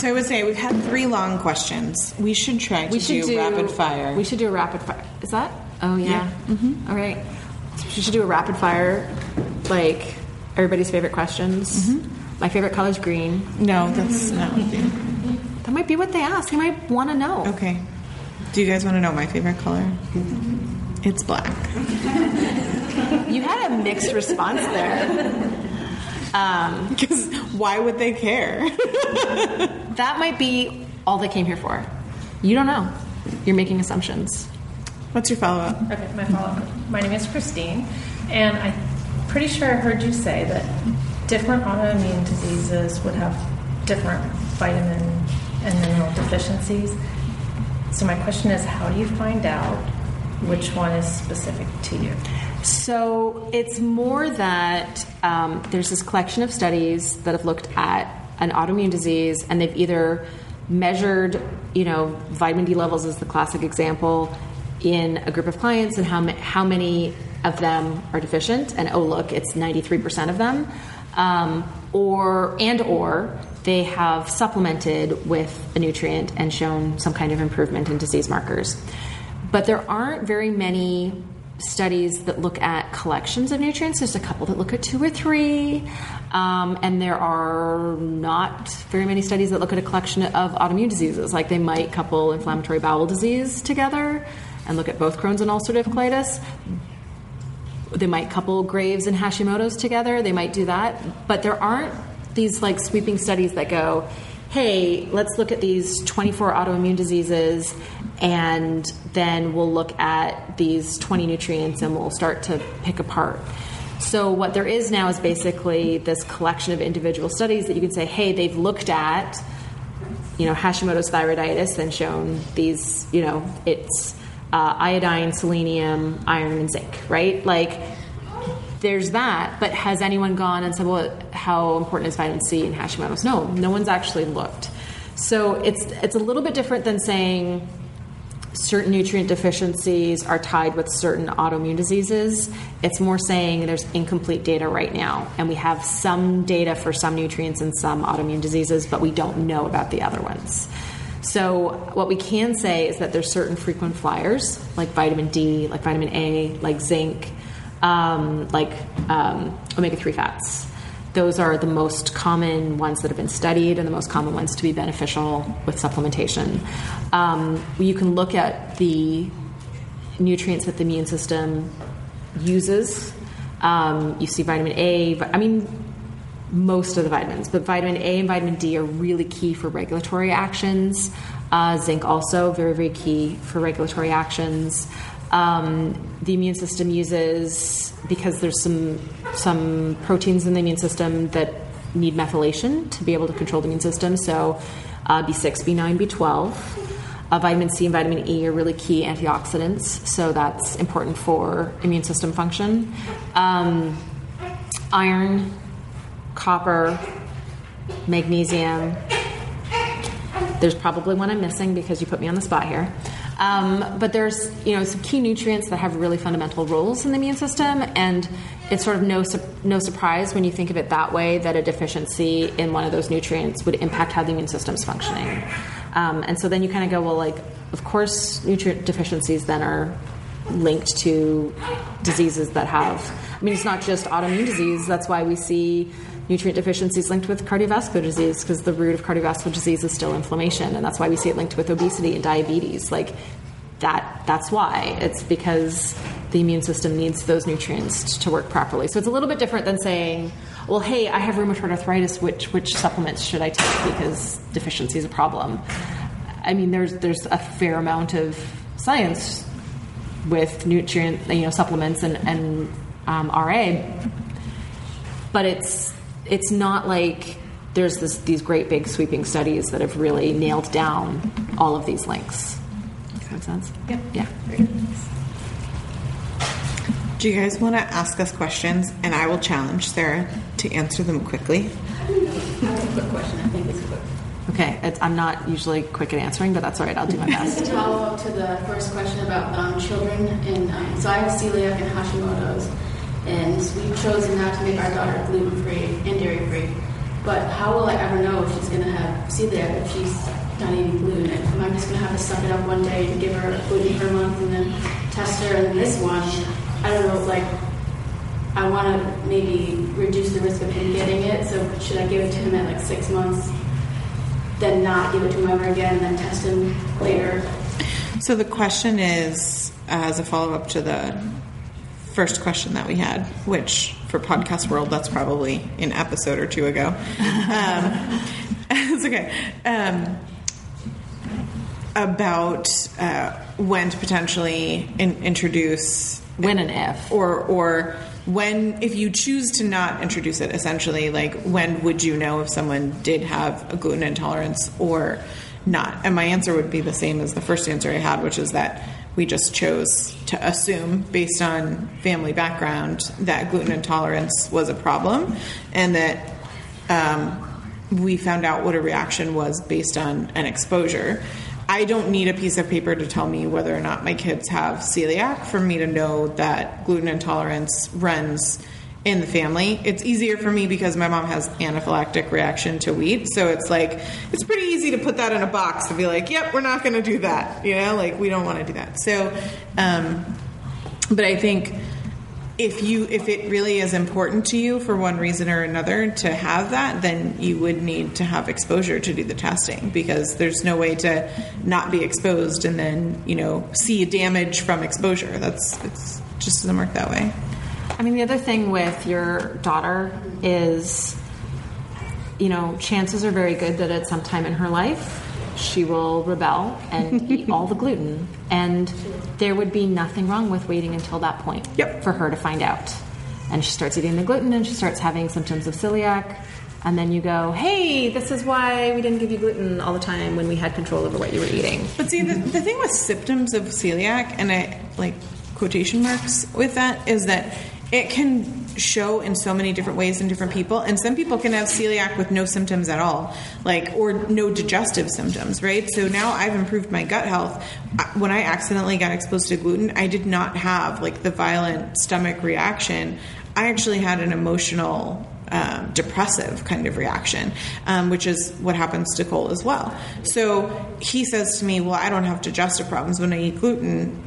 So I would say we've had three long questions. We should try to We should do, rapid fire. We should do a rapid fire. Is that? Oh yeah. Yeah. Mm-hmm. All right. So we should do a rapid fire, like everybody's favorite questions. My favorite color is green. no, that's not. That might be what they ask. They might want to know. Okay. Do you guys want to know my favorite color? It's black. You had a mixed response there. Um, Because why would they care? that might be all they came here for. You don't know. You're making assumptions. What's your follow-up? Okay, my follow-up. My name is Christine, and I'm pretty sure I heard you say that different autoimmune diseases would have different vitamin and mineral deficiencies. So my question is, how do you find out which one is specific to you? So it's more that um, there's this collection of studies that have looked at an autoimmune disease, and they've either measured, you know, vitamin D levels is the classic example in a group of clients, and how ma- how many of them are deficient, and oh look, it's 93% of them, um, or and or they have supplemented with a nutrient and shown some kind of improvement in disease markers. But there aren't very many studies that look at collections of nutrients. There's a couple that look at two or three, um, and there are not very many studies that look at a collection of autoimmune diseases. Like they might couple inflammatory bowel disease together and look at both Crohn's and ulcerative colitis. They might couple Graves and Hashimoto's together. They might do that, but there aren't these like sweeping studies that go, "Hey, let's look at these 24 autoimmune diseases, and then we'll look at these 20 nutrients, and we'll start to pick apart." So what there is now is basically this collection of individual studies that you can say, "Hey, they've looked at." you know Hashimoto's thyroiditis and shown these you know it's uh, iodine, selenium, iron, and zinc, right? Like there's that, but has anyone gone and said, well, how important is vitamin C in Hashimoto's? No, no one's actually looked. So it's it's a little bit different than saying certain nutrient deficiencies are tied with certain autoimmune diseases. It's more saying there's incomplete data right now, and we have some data for some nutrients and some autoimmune diseases, but we don't know about the other ones. So, what we can say is that there's certain frequent flyers, like vitamin D, like vitamin A, like zinc, um, like um, omega 3 fats. Those are the most common ones that have been studied and the most common ones to be beneficial with supplementation. Um, you can look at the nutrients that the immune system uses. Um, you see vitamin A, I mean, most of the vitamins, but vitamin A and vitamin D are really key for regulatory actions. Uh, zinc also very, very key for regulatory actions. Um, the immune system uses because there's some some proteins in the immune system that need methylation to be able to control the immune system. So uh, B6, B9, B12. Uh, vitamin C and vitamin E are really key antioxidants, so that's important for immune system function. Um, iron, copper, magnesium. There's probably one I'm missing because you put me on the spot here. Um, but there's you know some key nutrients that have really fundamental roles in the immune system, and it's sort of no su- no surprise when you think of it that way that a deficiency in one of those nutrients would impact how the immune system's functioning. Um, and so then you kind of go, well, like of course nutrient deficiencies then are linked to diseases that have. I mean, it's not just autoimmune disease. That's why we see nutrient deficiencies linked with cardiovascular disease because the root of cardiovascular disease is still inflammation, and that's why we see it linked with obesity and diabetes. Like that. That's why it's because the immune system needs those nutrients to work properly. So it's a little bit different than saying, well, hey, I have rheumatoid arthritis. Which which supplements should I take because deficiency is a problem? I mean, there's there's a fair amount of science with nutrient you know supplements and and um, RA, but it's it's not like there's this, these great big sweeping studies that have really nailed down all of these links. Does make sense? Yep. Yeah. Do you guys want to ask us questions and I will challenge Sarah to answer them quickly? I have a quick question. I think it's quick. Okay, it's, I'm not usually quick at answering, but that's all right. I'll do my best. To follow up to the first question about um, children, and um, so I have celiac and Hashimoto's, and we've chosen not to make our daughter gluten free and dairy free. But how will I ever know if she's going to have celiac if she's gluten? Am I just going to have to suck it up one day and give her gluten per month and then test her? And this one, I don't know, like I want to maybe reduce the risk of him getting it. So should I give it to him at like six months, then not give it to him ever again, and then test him later? So the question is, as a follow up to the first question that we had, which for podcast world, that's probably an episode or two ago. Um, it's okay. Um, about uh, when to potentially in- introduce When and if. or or when if you choose to not introduce it essentially like when would you know if someone did have a gluten intolerance or not and my answer would be the same as the first answer i had which is that we just chose to assume based on family background that gluten intolerance was a problem and that um, we found out what a reaction was based on an exposure. I don't need a piece of paper to tell me whether or not my kids have celiac for me to know that gluten intolerance runs in the family. It's easier for me because my mom has anaphylactic reaction to wheat, so it's like it's pretty easy to put that in a box to be like, "Yep, we're not going to do that." You know, like we don't want to do that. So, um, but I think if you if it really is important to you for one reason or another to have that then you would need to have exposure to do the testing because there's no way to not be exposed and then you know see damage from exposure. That's it's just doesn't work that way. I mean, the other thing with your daughter is, you know, chances are very good that at some time in her life she will rebel and eat all the gluten. And there would be nothing wrong with waiting until that point Yep. for her to find out. And she starts eating the gluten and she starts having symptoms of celiac. And then you go, hey, this is why we didn't give you gluten all the time when we had control over what you were eating. But see, the, the thing with symptoms of celiac, and I like quotation marks with that, is that it can show in so many different ways in different people. And some people can have celiac with no symptoms at all, like, or no digestive symptoms, right? So now I've improved my gut health. When I accidentally got exposed to gluten, I did not have like the violent stomach reaction. I actually had an emotional um, depressive kind of reaction, um, which is what happens to Cole as well. So he says to me, "Well, I don't have digestive problems when I eat gluten,"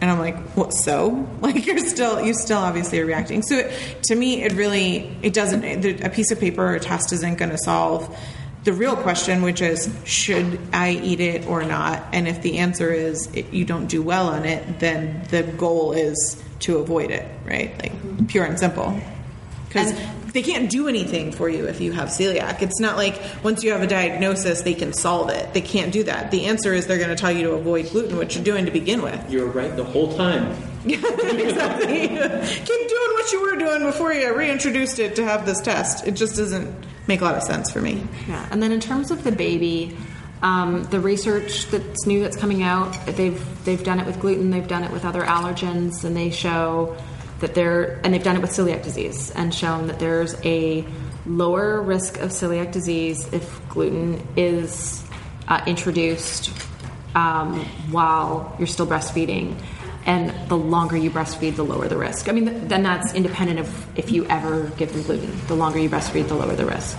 and I'm like, "What? So? Like you're still you still obviously are reacting." So it, to me, it really it doesn't. A piece of paper or a test isn't going to solve. The real question, which is, should I eat it or not? And if the answer is it, you don't do well on it, then the goal is to avoid it, right? Like pure and simple because they can't do anything for you if you have celiac. It's not like once you have a diagnosis, they can solve it. They can't do that. The answer is they're going to tell you to avoid gluten, which you're doing to begin with. You were right the whole time. exactly. Keep doing what you were doing before you reintroduced it to have this test. It just doesn't make a lot of sense for me. Yeah, and then in terms of the baby, um, the research that's new that's coming out, they've they've done it with gluten, they've done it with other allergens, and they show that there, and they've done it with celiac disease, and shown that there's a lower risk of celiac disease if gluten is uh, introduced um, while you're still breastfeeding. And the longer you breastfeed, the lower the risk. I mean, th- then that's independent of if you ever give them gluten. The longer you breastfeed, the lower the risk.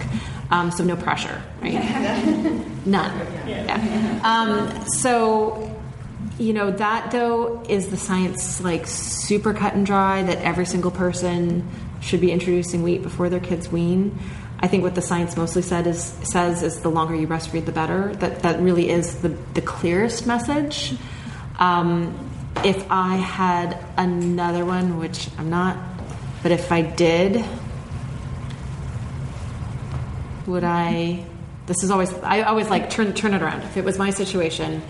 Um, so no pressure, right? None. Yeah. Um, so, you know, that though is the science like super cut and dry that every single person should be introducing wheat before their kids wean. I think what the science mostly said is says is the longer you breastfeed, the better. That that really is the the clearest message. Um, if I had another one, which I'm not, but if I did, would I? This is always I always like turn turn it around. If it was my situation,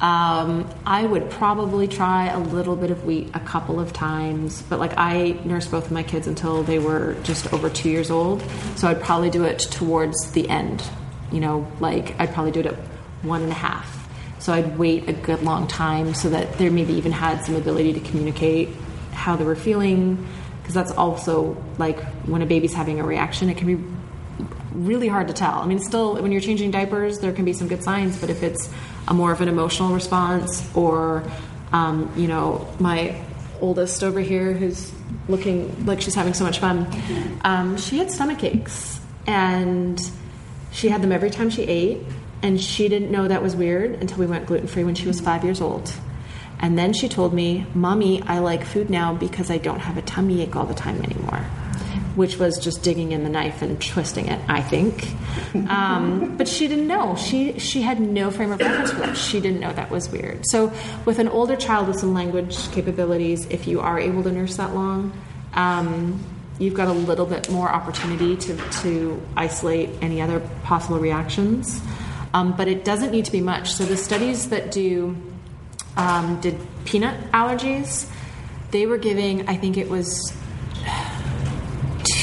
Um, I would probably try a little bit of wheat a couple of times, but like I nursed both of my kids until they were just over two years old, so I'd probably do it towards the end. You know, like I'd probably do it at one and a half. So I'd wait a good long time so that they maybe even had some ability to communicate how they were feeling, because that's also like when a baby's having a reaction, it can be really hard to tell. I mean, still, when you're changing diapers, there can be some good signs, but if it's a more of an emotional response, or, um, you know, my oldest over here who's looking like she's having so much fun, um, she had stomach aches, and she had them every time she ate, and she didn't know that was weird until we went gluten free when she was five years old. And then she told me, Mommy, I like food now because I don't have a tummy ache all the time anymore which was just digging in the knife and twisting it, I think. Um, but she didn't know. She she had no frame of reference for that. She didn't know that was weird. So with an older child with some language capabilities, if you are able to nurse that long, um, you've got a little bit more opportunity to to isolate any other possible reactions. Um, but it doesn't need to be much. So the studies that do um, did peanut allergies, they were giving, I think it was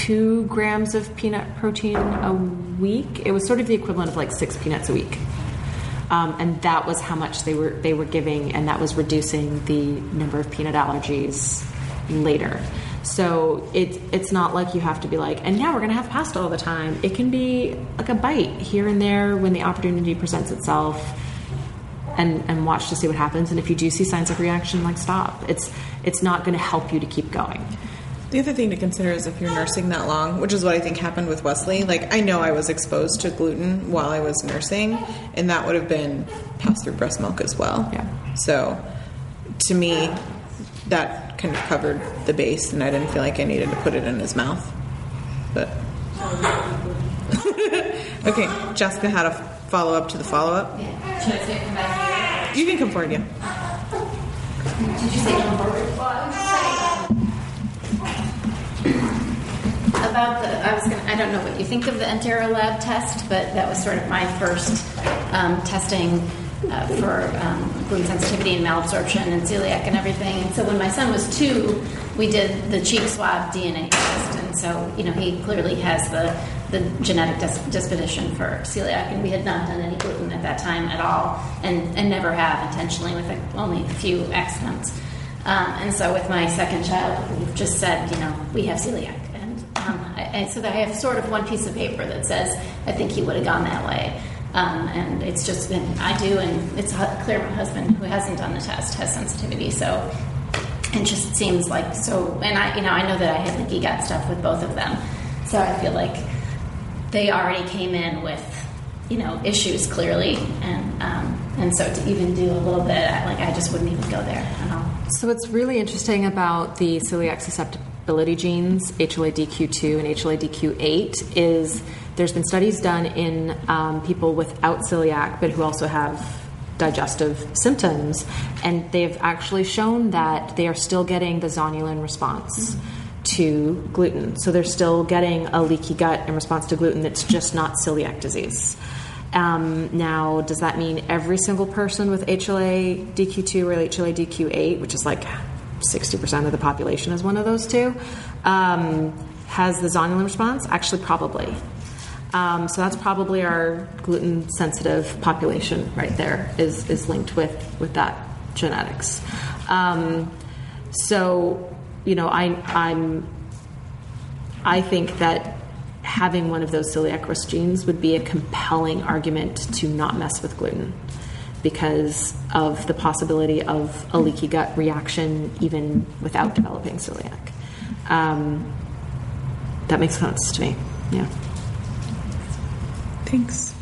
two grams of peanut protein a week. It was sort of the equivalent of like six peanuts a week. Um, and that was how much they were they were giving, and that was reducing the number of peanut allergies later. So it, it's not like you have to be like, and now we're going to have pasta all the time. It can be like a bite here and there when the opportunity presents itself, and and watch to see what happens. And if you do see signs of reaction, like stop. It's it's not going to help you to keep going. The other thing to consider is if you're nursing that long, which is what I think happened with Wesley. Like, I know I was exposed to gluten while I was nursing, and that would have been passed through breast milk as well. Yeah. So, to me, that kind of covered the base, and I didn't feel like I needed to put it in his mouth. But. okay, Jessica had a follow up to the follow up. Yeah. Should I say come back here? You can come forward, yeah. Did you say come forward? Well, I was just saying about the. I was gonna. I don't know what you think of the EnteroLab test, but that was sort of my first um, testing uh, for um, gluten sensitivity and malabsorption and celiac and everything. And so when my son was two, we did the cheek swab DNA test, and so you know he clearly has the the genetic dis- disposition for celiac, and we had not done any gluten at that time at all, and, and never have intentionally, with only a few accidents. Um, and so with my second child, we've just said, you know, we have celiac, and so I have sort of one piece of paper that says I think he would have gone that way. Um, and it's just been I do, and it's clear my husband who hasn't done the test has sensitivity, so it just seems like so. And I, you know, I know that I had leaky gut stuff with both of them, so I feel like they already came in with you know issues clearly, and um, and so to even do a little bit, like I just wouldn't even go there. So what's really interesting about the celiac susceptibility genes, HLA-DQ2 and HLA-DQ8, is there's been studies done in um, people without celiac, but who also have digestive symptoms, and they've actually shown that they are still getting the zonulin response to gluten. So they're still getting a leaky gut in response to gluten that's just not celiac disease. Um, now, does that mean every single person with HLA DQ2 or HLA DQ8, which is like 60% of the population is one of those two, um, has the zonulin response? Actually, probably. Um, so that's probably our gluten sensitive population right there is, is linked with, with that genetics. Um, so, you know, I, I'm, I think that having one of those celiac risk genes would be a compelling argument to not mess with gluten because of the possibility of a leaky gut reaction even without developing celiac. Um, that makes sense to me. Yeah. Thanks.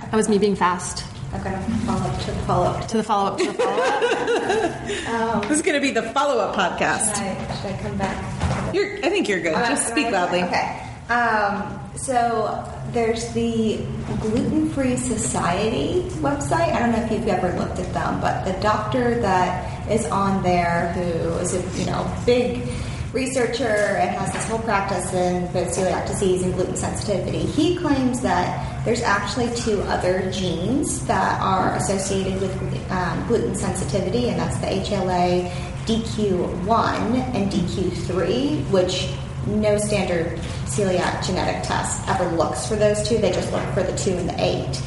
That was me being fast. Okay, follow up to the follow up. To the follow up. To the follow up. This is going to be the follow up podcast. Should I, should I come back? You're, I think you're good. Am I- Just am speak I- loudly. Okay. Um, so there's the Gluten Free Society website. I don't know if you've ever looked at them, but the doctor that is on there, who is a you know big researcher and has this whole practice in both celiac disease and gluten sensitivity, he claims that there's actually two other genes that are associated with um, gluten sensitivity, and that's the HLA DQ1 and DQ3, which no standard celiac genetic test ever looks for those two. They just look for the two and the eight.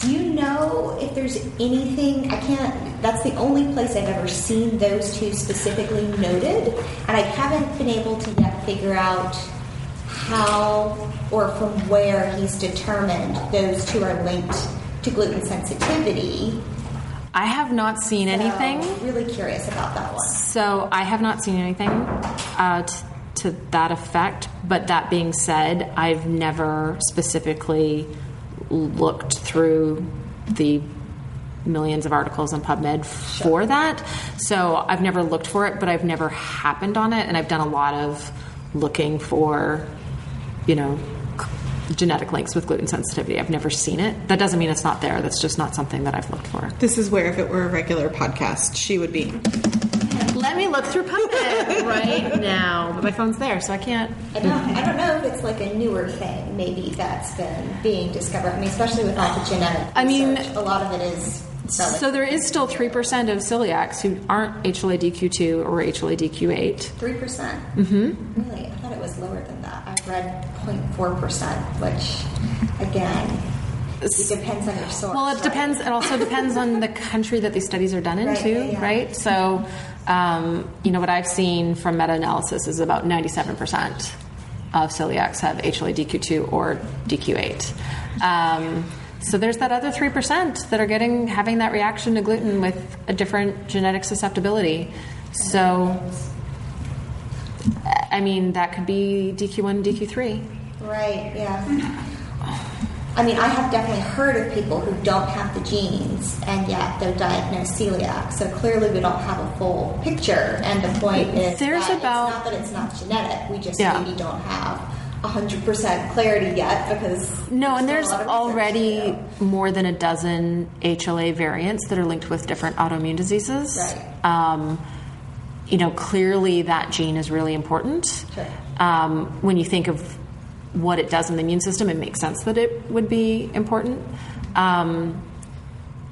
Do you know if there's anything? I can't. That's the only place I've ever seen those two specifically noted, and I haven't been able to yet figure out how or from where he's determined those two are linked to gluten sensitivity. I have not seen anything. So, really curious about that one. So I have not seen anything uh, t- to that effect. But that being said, I've never specifically looked through the millions of articles on PubMed for that. So I've never looked for it, but I've never happened on it, and I've done a lot of looking for, you know, genetic links with gluten sensitivity. I've never seen it. That doesn't mean it's not there. That's just not something that I've looked for. This is where, if it were a regular podcast, she would be. Let me look through PubMed right now, but my phone's there, so I can't. I don't, I don't know if it's like a newer thing, maybe that's been being discovered. I mean, especially with all the genetic I mean- research, a lot of it is. So there is still 3% of celiacs who aren't HLA-DQ2 or HLA-DQ8. Three percent. Mm-hmm. Really, I thought it was lower than that. Read 0.4 percent, which again, it depends on your source. Well, it right? depends. It also depends on the country that these studies are done in, Right, too, yeah, right? So, um, you know, what I've seen from meta-analysis is about 97% of celiacs have HLA-DQ2 or DQ8. Um, so there's that other 3% that are getting having that reaction to gluten with a different genetic susceptibility. So, I mean, that could be DQ1, DQ3. Right, yeah. I mean, I have definitely heard of people who don't have the genes and yet they're diagnosed celiac. So clearly, we don't have a full picture. And the point is, There's that about- it's not that it's not genetic. We just Yeah. maybe don't have hundred percent clarity yet because No, and there's lot of research to already more than a dozen HLA variants that are linked with different autoimmune diseases. Right. Um, you know, clearly that gene is really important. Sure. Um, when you think of what it does in the immune system, it makes sense that it would be important. Um,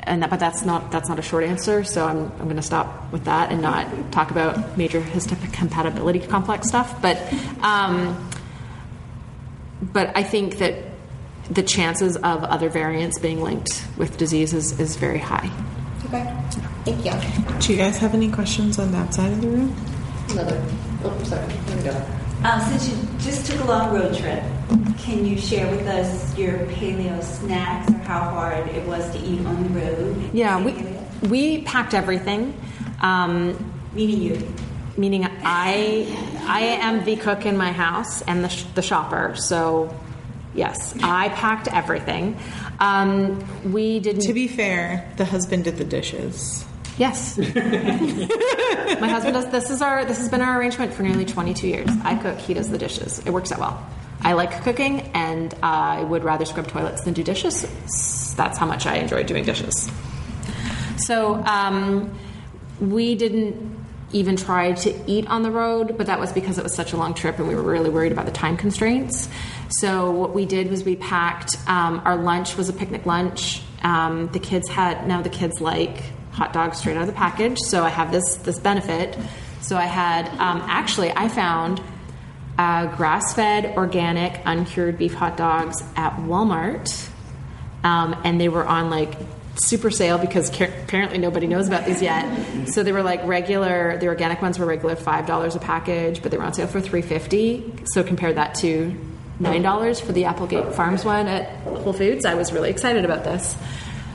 and that, but that's not that's not a short answer. So I'm I'm going to stop with that and not talk about major histocompatibility complex stuff. But um, but I think that the chances of other variants being linked with disease is, is very high. Okay, thank you. Do you guys have any questions on that side of the room? Another. Oh, sorry. There we go. Um, since you just took a long road trip, can you share with us your paleo snacks or how hard it was to eat on the road? Yeah, we, we packed everything, um, Meaning you. meaning I I am the cook in my house and the, sh- the shopper. So yes, I packed everything. Um, we didn't. To be fair, the husband did the dishes. Yes. My husband does. This is our. This has been our arrangement for nearly 22 years. I cook. He does the dishes. It works out well. I like cooking, and I would rather scrub toilets than do dishes. That's how much I enjoy doing dishes. So um, we didn't even try to eat on the road, but that was because it was such a long trip, and we were really worried about the time constraints. So what we did was we packed. Um, our lunch was a picnic lunch. Um, the kids had now the kids like hot dogs straight out of the package. So I have this this benefit. So I had um, actually I found uh, grass-fed, organic, uncured beef hot dogs at Walmart, um, and they were on like super sale because ca- apparently nobody knows about these yet. So they were like regular. The organic ones were regular five dollars a package, but they were on sale for three fifty. So compare that to nine dollars for the Applegate Farms one at Whole Foods. I was really excited about this.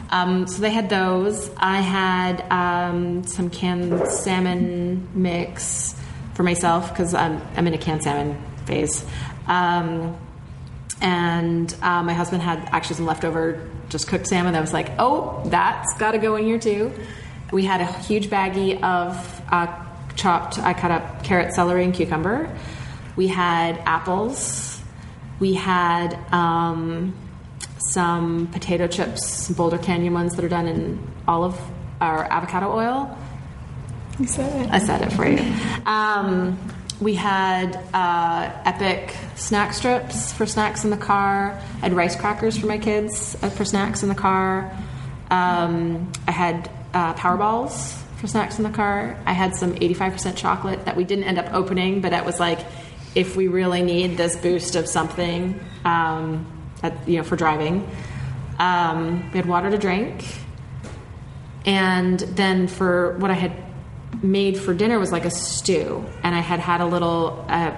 Um, so they had those. I had um, some canned salmon mix for myself because I'm, I'm in a canned salmon phase. Um, and uh, my husband had actually some leftover just cooked salmon. I was like, oh, that's got to go in here too. We had a huge baggie of uh, chopped, I cut up carrot, celery, and cucumber. We had apples. We had um, some potato chips, Boulder Canyon ones that are done in olive or avocado oil. You said it. I said it for you. Um, we had uh, epic snack strips for snacks in the car. I had rice crackers for my kids uh, for snacks in the car. Um, I had uh, power balls for snacks in the car. I had some 85% chocolate that we didn't end up opening, but it was like if we really need this boost of something, um, at, you know, for driving. Um, we had water to drink. And then for what I had made for dinner was like a stew, and I had had a little uh,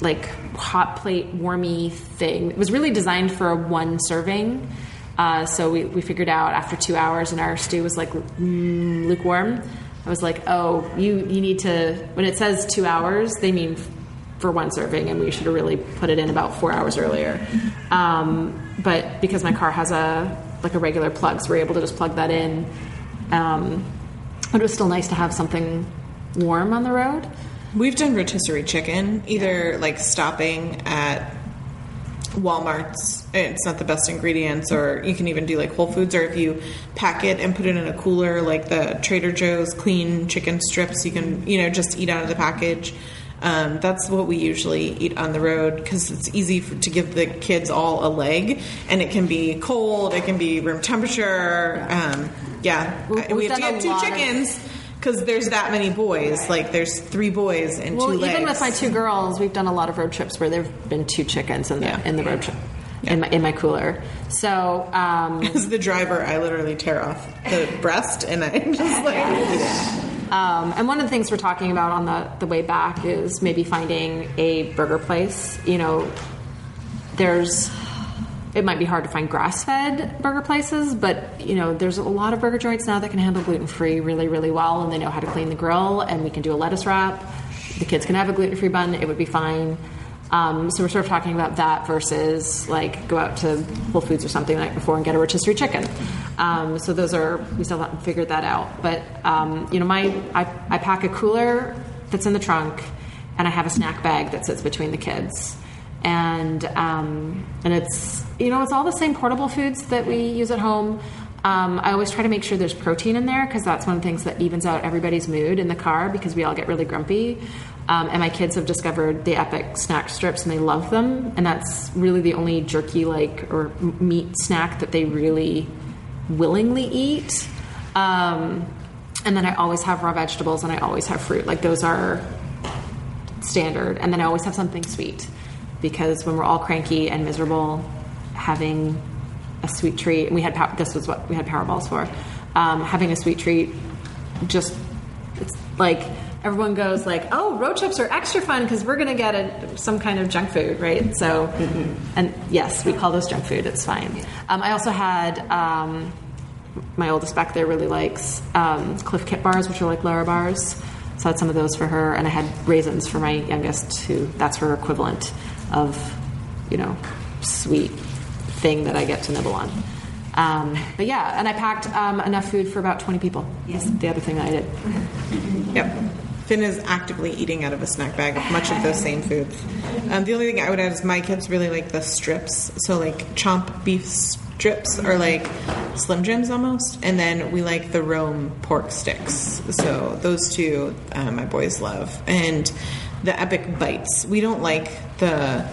like hot plate warmy thing. It was really designed for a one serving. Uh, so we, we figured out after two hours, and our stew was like mm, lukewarm. I was like, oh, you you need to when it says two hours, they mean for one serving, and we should have really put it in about four hours earlier. Um, but because my car has a like a regular plug, so we're able to just plug that in. Um, but it was still nice to have something warm on the road. We've done rotisserie chicken, either like stopping at Walmart's. It's not the best ingredients, or you can even do like Whole Foods, or if you pack it and put it in a cooler, like the Trader Joe's clean chicken strips, you can you know just eat out of the package. Um, that's what we usually eat on the road because it's easy for, to give the kids all a leg, and it can be cold, it can be room temperature. Um, yeah, We- we, have to get two of- chickens because there's that many boys. Like there's three boys and Well, two even with my two girls, we've done a lot of road trips where there've been two chickens in the Yeah. in the road trip in my in my cooler. So um, As the driver, I literally tear off the breast and I'm just like. Um, and one of the things we're talking about on the, the way back is maybe finding a burger place. You know, there's, it might be hard to find grass fed burger places, but, you know, there's a lot of burger joints now that can handle gluten free really, really well, and they know how to clean the grill, and we can do a lettuce wrap. The kids can have a gluten free bun, it would be fine. Um, so we're sort of talking about that versus like go out to Whole Foods or something the night before and get a rotisserie chicken. Um, so those are we still haven't figured that out. But um, you know, my I, I pack a cooler that's in the trunk, and I have a snack bag that sits between the kids, and um, and it's you know it's all the same portable foods that we use at home. Um, I always try to make sure there's protein in there because that's one of the things that evens out everybody's mood in the car because we all get really grumpy. Um, and my kids have discovered the Epic snack strips and they love them. And that's really the only jerky like or meat snack that they really willingly eat. Um, and then I always have raw vegetables and I always have fruit. Like those are standard. And then I always have something sweet because when we're all cranky and miserable, having a sweet treat, and we had this was what we had Powerballs for. Um, having a sweet treat, just it's like everyone goes like, "Oh, road trips are extra fun because we're going to get a, some kind of junk food, right?" So, and yes, we call those junk food. It's fine. Um, I also had. Um, my oldest back there really likes um, Clif Kid bars, which are like Lara bars. So I had some of those for her, and I had raisins for my youngest, who that's her equivalent of, you know, sweet thing that I get to nibble on. Um, but yeah, and I packed um, enough food for about 20 people. Yes, the other thing that I did. Yep. Finn is actively eating out of a snack bag of much of those same foods. Um, the only thing I would add is my kids really like the strips. So, like, chomp beef strips are like Slim Jims almost. And then we like the Roam pork sticks. So, those two uh, my boys love. And the Epic Bites. We don't like the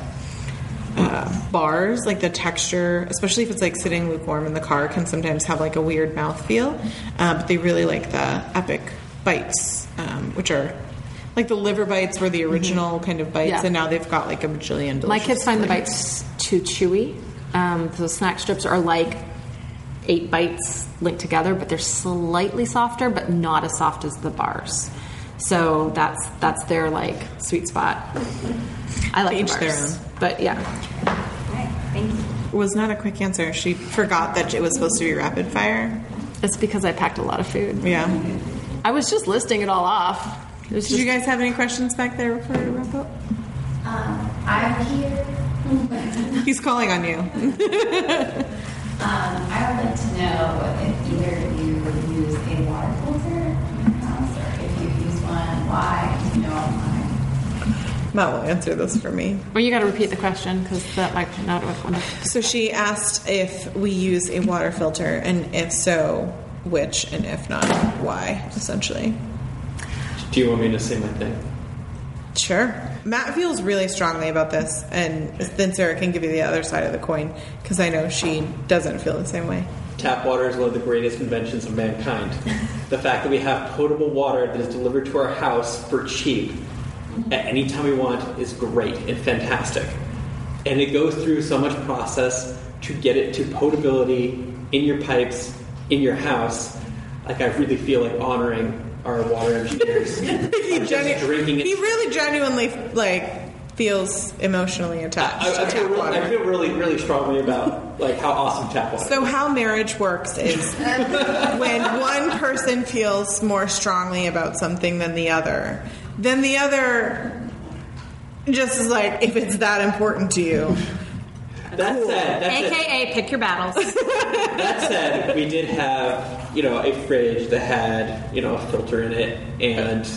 uh, bars, like the texture, especially if it's like sitting lukewarm in the car, can sometimes have like a weird mouth feel. Uh, but they really like the epic bites, um, which are like the liver bites were the original kind of bites, Yeah. and now they've got like a bajillion. My delicious kids find the flavors. bites too chewy. Um, the snack strips are like eight bites linked together, but they're slightly softer, but not as soft as the bars. So that's that's their like sweet spot. I like Each the their bars, own. but yeah. Thank you. was not a quick answer. She forgot that it was supposed to be rapid fire. It's because I packed a lot of food. Yeah. I was just listing it all off. It was Did just, you guys have any questions back there before we wrap up? Um, I'm here. He's calling on you. Um, I would like to know if either of you use a water filter in or if you use one, why, if you know why. Matt will answer this for me. well, you got to repeat the question because that might not. So she asked if we use a water filter, and if so, which, and if not, why, essentially. Do you want me to say my thing? Sure. Matt feels really strongly about this, and then Sarah can give you the other side of the coin because I know she doesn't feel the same way. Tap water is one of the greatest inventions of mankind. the fact that we have potable water that is delivered to our house for cheap at any time we want is great and fantastic. And it goes through so much process to get it to potability in your pipes, in your house. Like, I really feel like honoring our water engineers. he, genu- drinking he really genuinely like feels emotionally attached I, I, to feel really, water. I feel really, really strongly about like how awesome tap water. So how marriage works is when one person feels more strongly about something than the other, then the other just is like if it's that important to you. That said, that said, AKA pick your battles. that said, we did have you know a fridge that had you know a filter in it and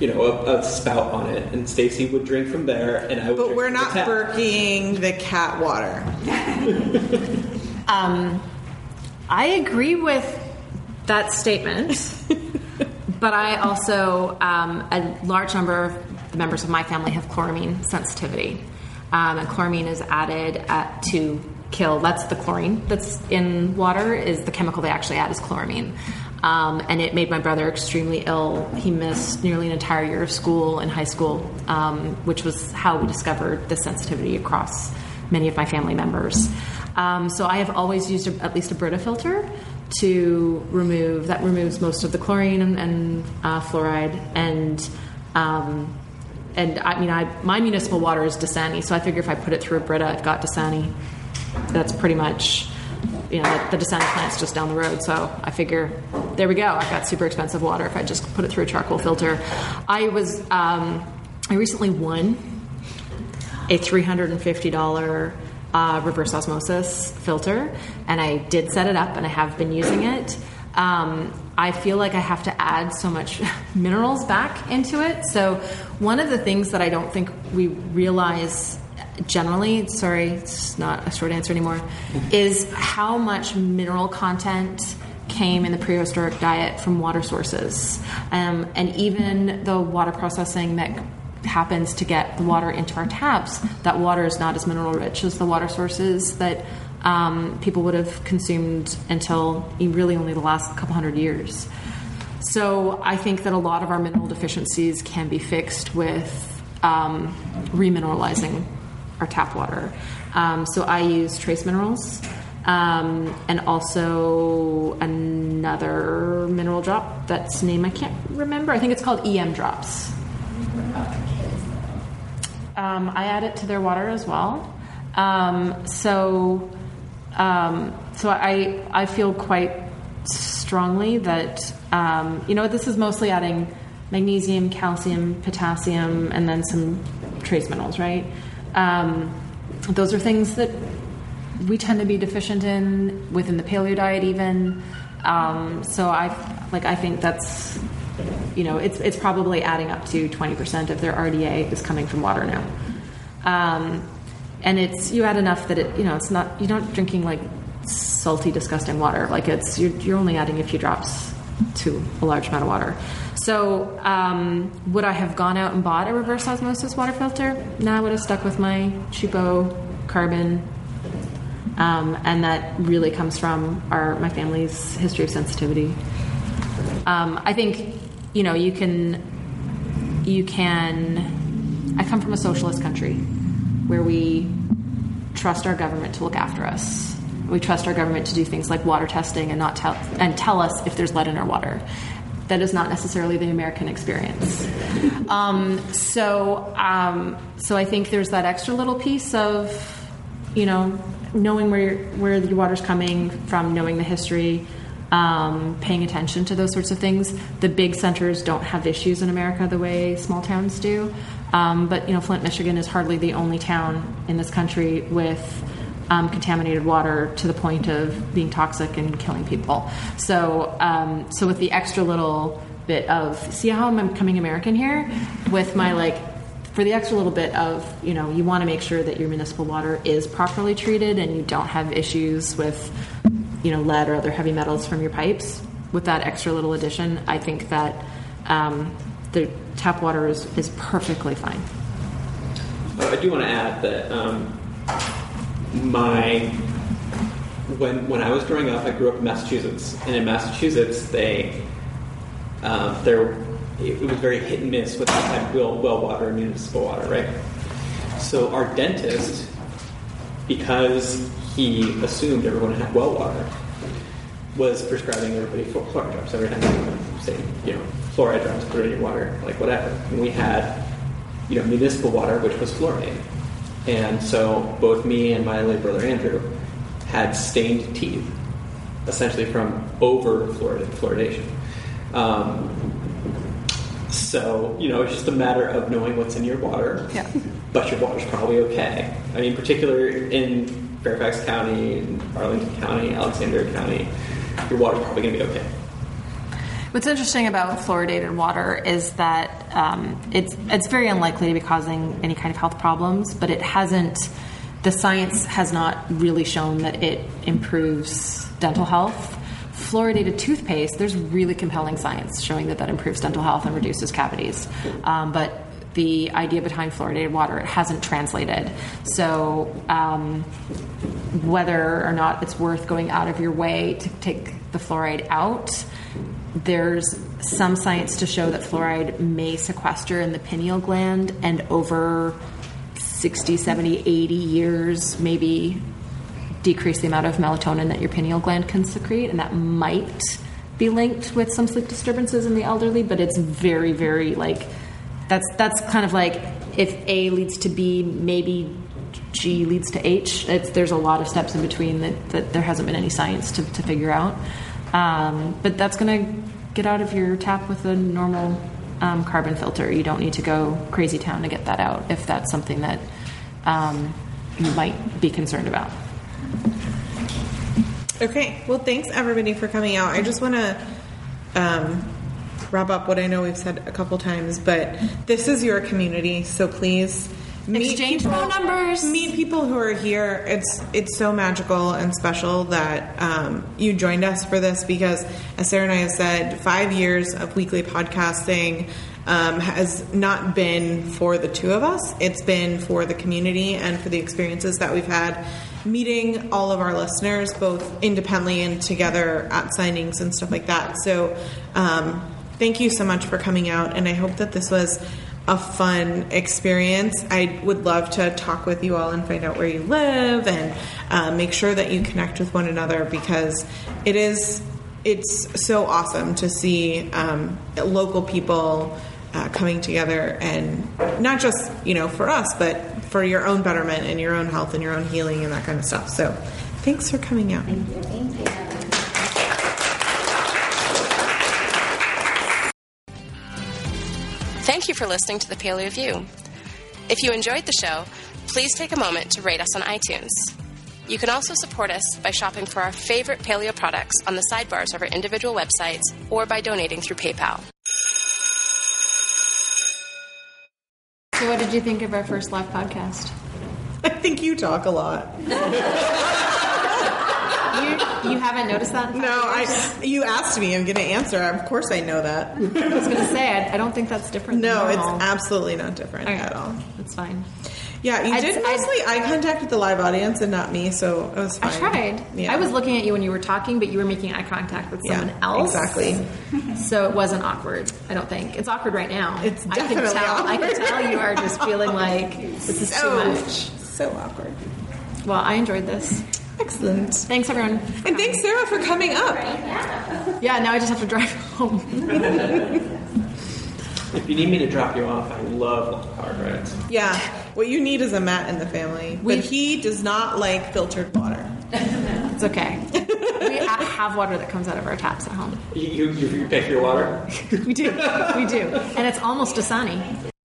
you know a, a spout on it, and Stacy would drink from there, and I would. But drink we're from the not tap. burking the cat water. Um, I agree with that statement, but I also, um, a large number of the members of my family have chloramine sensitivity. Um, and chloramine is added at, to kill, that's the chlorine that's in water, is the chemical they actually add is chloramine. Um, and it made my brother extremely ill. He missed nearly an entire year of school in high school, um, which was how we discovered the sensitivity across many of my family members. Um, so I have always used a, at least a Brita filter to remove that removes most of the chlorine and, and uh, fluoride and um, and I mean I my municipal water is Dasani, so I figure if I put it through a Brita, I've got Dasani. That's pretty much you know the, the Dasani plant's just down the road, so I figure there we go. I've got super expensive water if I just put it through a charcoal filter. I was um, I recently won a $350 uh, reverse osmosis filter, and I did set it up and I have been using it. Um, I feel like I have to add so much minerals back into it. So, one of the things that I don't think we realize generally, sorry, it's not a short answer anymore, is how much mineral content came in the prehistoric diet from water sources. Um, and even the water processing that happens to get the water into our taps, that water is not as mineral rich as the water sources that um, people would have consumed until really only the last couple hundred years. So I think that a lot of our mineral deficiencies can be fixed with um, remineralizing our tap water. Um, so I use trace minerals um, and also another mineral drop that's name I can't remember. I think it's called EM drops. Um, I add it to their water as well. Um, so, um, so I I feel quite strongly that um, you know this is mostly adding magnesium, calcium, potassium, and then some trace minerals, right? Um, those are things that we tend to be deficient in within the paleo diet, even. Um, so I like I think that's you know, it's it's probably adding up to 20% of their RDA is coming from water now. And it's you add enough that it, you know, it's not you're not drinking like salty, disgusting water. Like it's you're, you're only adding a few drops to a large amount of water. So um, would I have gone out and bought a reverse osmosis water filter? No, I would have stuck with my cheapo carbon. Um, and that really comes from our my family's history of sensitivity. Um, I think you know you can you can. I come from a socialist country where we trust our government to look after us. We trust our government to do things like water testing and not tell and tell us if there's lead in our water. That is not necessarily the American experience. Um, so, um, so I think there's that extra little piece of, you know, knowing where where your water's coming from, knowing the history, um, paying attention to those sorts of things. The big centers don't have issues in America the way small towns do. Um, but you know, Flint, Michigan is hardly the only town in this country with um, contaminated water to the point of being toxic and killing people. So, um, so with the extra little bit of see how I'm becoming American here, with my like for the extra little bit of you know you want to make sure that your municipal water is properly treated and you don't have issues with you know lead or other heavy metals from your pipes with that extra little addition i think that um, the tap water is, is perfectly fine. Uh, I do want to add that um, my when when I was growing up, I grew up in Massachusetts, and in Massachusetts, they um, there it, was very hit and miss with of well, well water and municipal water, right? So our dentist, because he assumed everyone had well water, was prescribing everybody fluoride drops every time they say, you know, fluoride drops, put it in your water, like whatever. And we had, you know, municipal water, which was fluorinated. And so both me and my late brother Andrew had stained teeth, essentially from over fluoridation. Um, so, you know, it's just a matter of knowing what's in your water. Yeah. But your water's probably okay. I mean, particularly in Fairfax County, Arlington County, Alexandria County, your water's probably going to be okay. What's interesting about fluoridated water is that um, it's it's very unlikely to be causing any kind of health problems, but it hasn't. The science has not really shown that it improves dental health. Fluoridated toothpaste, there's really compelling science showing that that improves dental health and reduces cavities. Um, but the idea behind fluoridated water it hasn't translated. So um, whether or not it's worth going out of your way to take the fluoride out, there's some science to show that fluoride may sequester in the pineal gland and over 60, 70, 80 years maybe decrease the amount of melatonin that your pineal gland can secrete, and that might be linked with some sleep disturbances in the elderly, but it's very, very like that's that's kind of like if A leads to B, maybe G leads to H. It's, there's a lot of steps in between that, that there hasn't been any science to, to figure out. Um, but that's going to get out of your tap with a normal um, carbon filter. You don't need to go crazy town to get that out if that's something that um, you might be concerned about. Okay. Well, thanks everybody for coming out. I just want to um, wrap up what I know we've said a couple times, but this is your community, so please meet Exchange people, phone numbers. Meet people who are here. It's it's so magical and special that um, you joined us for this because, as Sarah and I have said, five years of weekly podcasting. Um, has not been for the two of us. It's been for the community and for the experiences that we've had meeting all of our listeners, both independently and together at signings and stuff like that. So, um, thank you so much for coming out, and I hope that this was a fun experience. I would love to talk with you all and find out where you live and uh, make sure that you connect with one another because it is it's so awesome to see um, local people uh, coming together and not just you know for us but for your own betterment and your own health and your own healing and that kind of stuff so thanks for coming out Thank you. You for listening to the Paleo View. If you enjoyed the show, please take a moment to rate us on iTunes. You can also support us by shopping for our favorite paleo products on the sidebars of our individual websites or by donating through PayPal. So, what did you think of our first live podcast? i think you talk a lot You, you haven't noticed that? no i you asked me i'm gonna answer of course i know that I was going to say, I, I don't think that's different. than no it's absolutely not different Okay. at all It's fine. yeah you I'd- did I'd- mostly eye contact with the live audience and not me so it was I tried. yeah. I was looking at you when you were talking, but you were making eye contact with Yeah, someone else. exactly. So it wasn't awkward. I don't think it's awkward right now. It's I can definitely tell. I can tell you are just feeling like this is too much. so awkward Well, I enjoyed this. Excellent Thanks, everyone. and thanks sarah for coming up Yeah, now I just have to drive home. If you need me to drop you off, I love long car rides. Yeah, what you need is a Matt in the family. We- but he does not like filtered water. It's okay. we have water that comes out of our taps at home. You, you, you pay for your water? We do. We do. And it's almost Dasani.